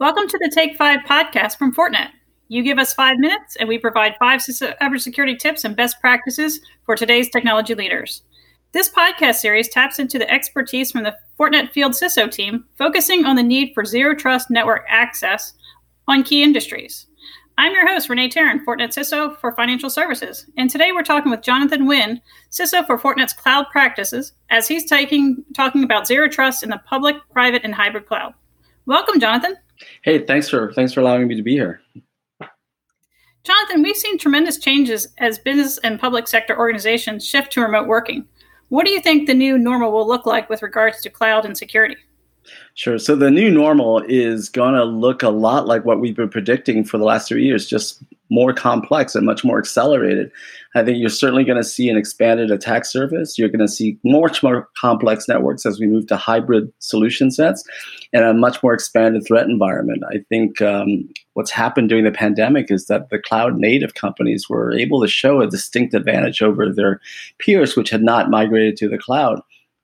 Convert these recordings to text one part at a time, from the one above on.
Welcome to the Take Five podcast from Fortinet. You give us five minutes, and we provide five cybersecurity tips and best practices for today's technology leaders. This podcast series taps into the expertise from the Fortinet Field CISO team, focusing on the need for zero trust network access on key industries. I'm your host, Renee Tarun, Fortinet CISO for Financial Services. And today we're talking with Jonathan Wynn, CISO for Fortinet's cloud practices, as he's taking, talking about zero trust in the public, private, and hybrid cloud. Welcome, Jonathan. Hey, thanks for thanks for allowing me to be here. Jonathan, we've seen tremendous changes as business and public sector organizations shift to remote working. What do you think the new normal will look like with regards to cloud and security? Sure. So the new normal is going to look a lot like what we've been predicting for the last three years, just more complex and much more accelerated. I think you're certainly going to see an expanded attack surface. You're going to see much more complex networks as we move to hybrid solution sets and a much more expanded threat environment. I think um, what's happened during the pandemic is that the cloud native companies were able to show a distinct advantage over their peers, which had not migrated to the cloud.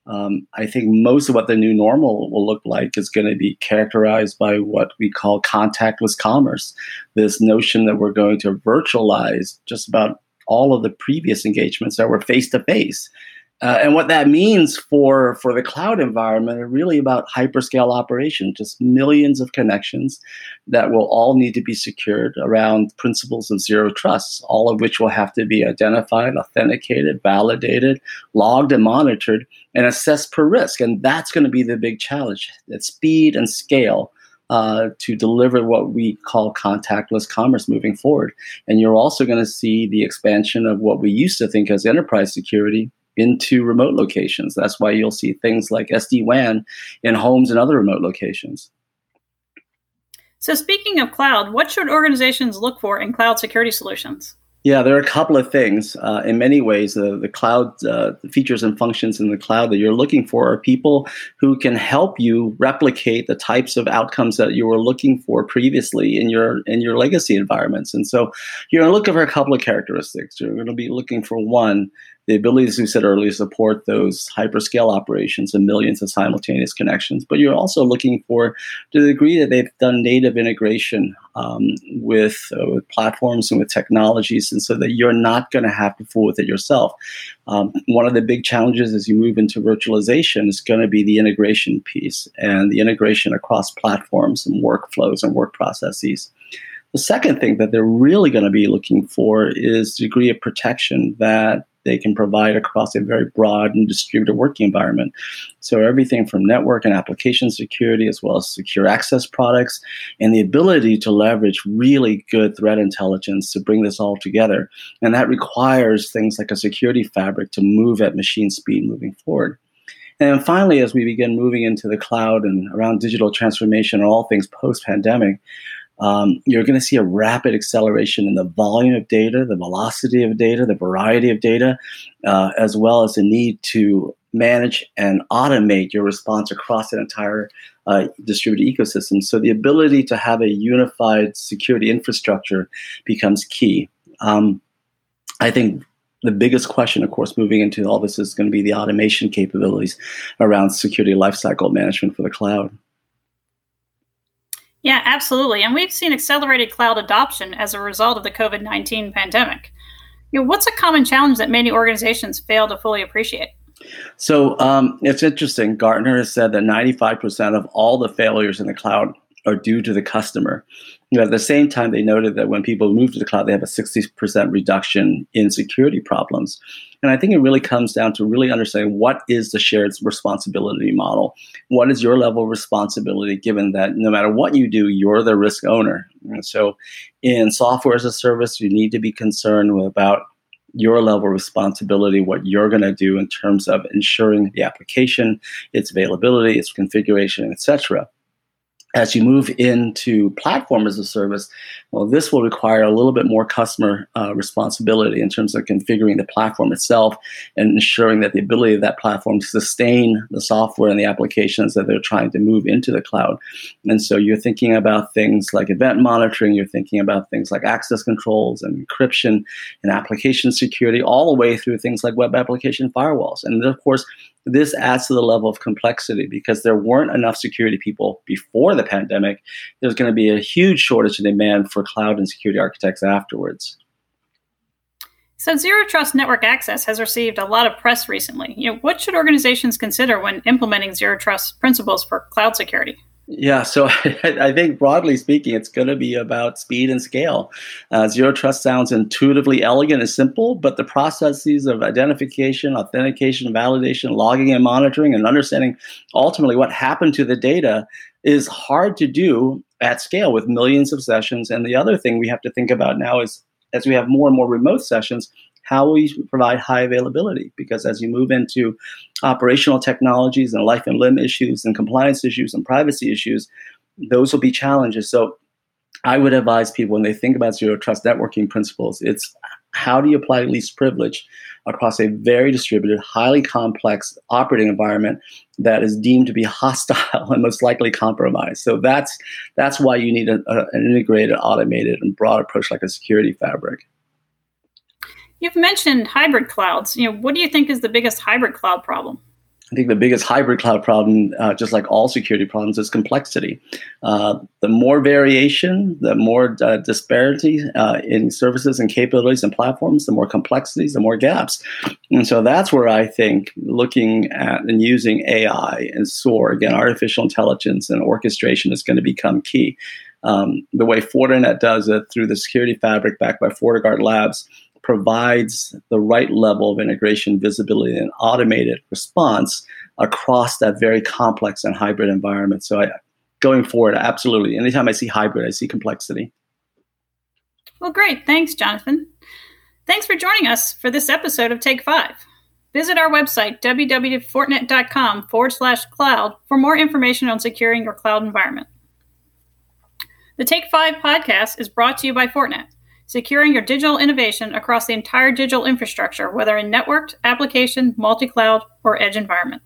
Um, I think most of what the new normal will look like is going to be characterized by what we call contactless commerce. This notion that we're going to virtualize just about all of the previous engagements that were face to face. Uh, and what that means for, for the cloud environment are really about hyperscale operation, just millions of connections that will all need to be secured around principles of zero trust, all of which will have to be identified, authenticated, validated, logged, and monitored, and assessed per risk. And that's going to be the big challenge at speed and scale. Uh, to deliver what we call contactless commerce moving forward. And you're also going to see the expansion of what we used to think as enterprise security into remote locations. That's why you'll see things like SD WAN in homes and other remote locations. So, speaking of cloud, what should organizations look for in cloud security solutions? Yeah, there are a couple of things. Uh, in many ways, the, the cloud uh, features and functions in the cloud that you're looking for are people who can help you replicate the types of outcomes that you were looking for previously in your in your legacy environments. And so, you're going to look for a couple of characteristics. You're going to be looking for one the ability, as we said earlier, to support those hyperscale operations and millions of simultaneous connections. But you're also looking for to the degree that they've done native integration um, with, uh, with platforms and with technologies, and so that you're not going to have to fool with it yourself. Um, one of the big challenges as you move into virtualization is going to be the integration piece and the integration across platforms and workflows and work processes. The second thing that they're really going to be looking for is the degree of protection that they can provide across a very broad and distributed working environment. So everything from network and application security, as well as secure access products, and the ability to leverage really good threat intelligence to bring this all together. And that requires things like a security fabric to move at machine speed moving forward. And finally, as we begin moving into the cloud and around digital transformation and all things post pandemic, um, you're going to see a rapid acceleration in the volume of data, the velocity of data, the variety of data, uh, as well as the need to manage and automate your response across an entire uh, distributed ecosystem. So the ability to have a unified security infrastructure becomes key. Um, I think the biggest question, of course, moving into all this is going to be the automation capabilities around security lifecycle management for the cloud. Yeah, absolutely. And we've seen accelerated cloud adoption as a result of the COVID 19 pandemic. You know, what's a common challenge that many organizations fail to fully appreciate? So um, it's interesting. Gartner has said that 95% of all the failures in the cloud are due to the customer. You know, at the same time, they noted that when people move to the cloud, they have a 60% reduction in security problems. And I think it really comes down to really understanding what is the shared responsibility model. What is your level of responsibility given that no matter what you do, you're the risk owner. And so in software as a service, you need to be concerned about your level of responsibility, what you're going to do in terms of ensuring the application, its availability, its configuration, etc as you move into platform as a service, well, this will require a little bit more customer uh, responsibility in terms of configuring the platform itself and ensuring that the ability of that platform to sustain the software and the applications that they're trying to move into the cloud. And so you're thinking about things like event monitoring, you're thinking about things like access controls and encryption and application security, all the way through things like web application firewalls. And of course, this adds to the level of complexity because there weren't enough security people before the pandemic. There's going to be a huge shortage of demand for cloud and security architects afterwards. So, zero trust network access has received a lot of press recently. You know, what should organizations consider when implementing zero trust principles for cloud security? Yeah, so I think broadly speaking, it's going to be about speed and scale. Uh, Zero Trust sounds intuitively elegant and simple, but the processes of identification, authentication, validation, logging, and monitoring, and understanding ultimately what happened to the data is hard to do at scale with millions of sessions. And the other thing we have to think about now is as we have more and more remote sessions, how we provide high availability. Because as you move into operational technologies and life and limb issues and compliance issues and privacy issues, those will be challenges. So I would advise people when they think about zero trust networking principles, it's how do you apply least privilege across a very distributed, highly complex operating environment that is deemed to be hostile and most likely compromised. So that's that's why you need a, a, an integrated, automated, and broad approach like a security fabric. You've mentioned hybrid clouds. You know, what do you think is the biggest hybrid cloud problem? I think the biggest hybrid cloud problem, uh, just like all security problems, is complexity. Uh, the more variation, the more uh, disparity uh, in services and capabilities and platforms, the more complexities, the more gaps. And so that's where I think looking at and using AI and SOAR, again, artificial intelligence and orchestration is going to become key. Um, the way Fortinet does it through the security fabric backed by FortiGuard Labs provides the right level of integration, visibility, and automated response across that very complex and hybrid environment. So, I, going forward, absolutely. Anytime I see hybrid, I see complexity. Well, great. Thanks, Jonathan. Thanks for joining us for this episode of Take Five. Visit our website, www.fortinet.com forward slash cloud, for more information on securing your cloud environment. The Take Five podcast is brought to you by Fortinet securing your digital innovation across the entire digital infrastructure, whether in networked, application, multi cloud, or edge environment.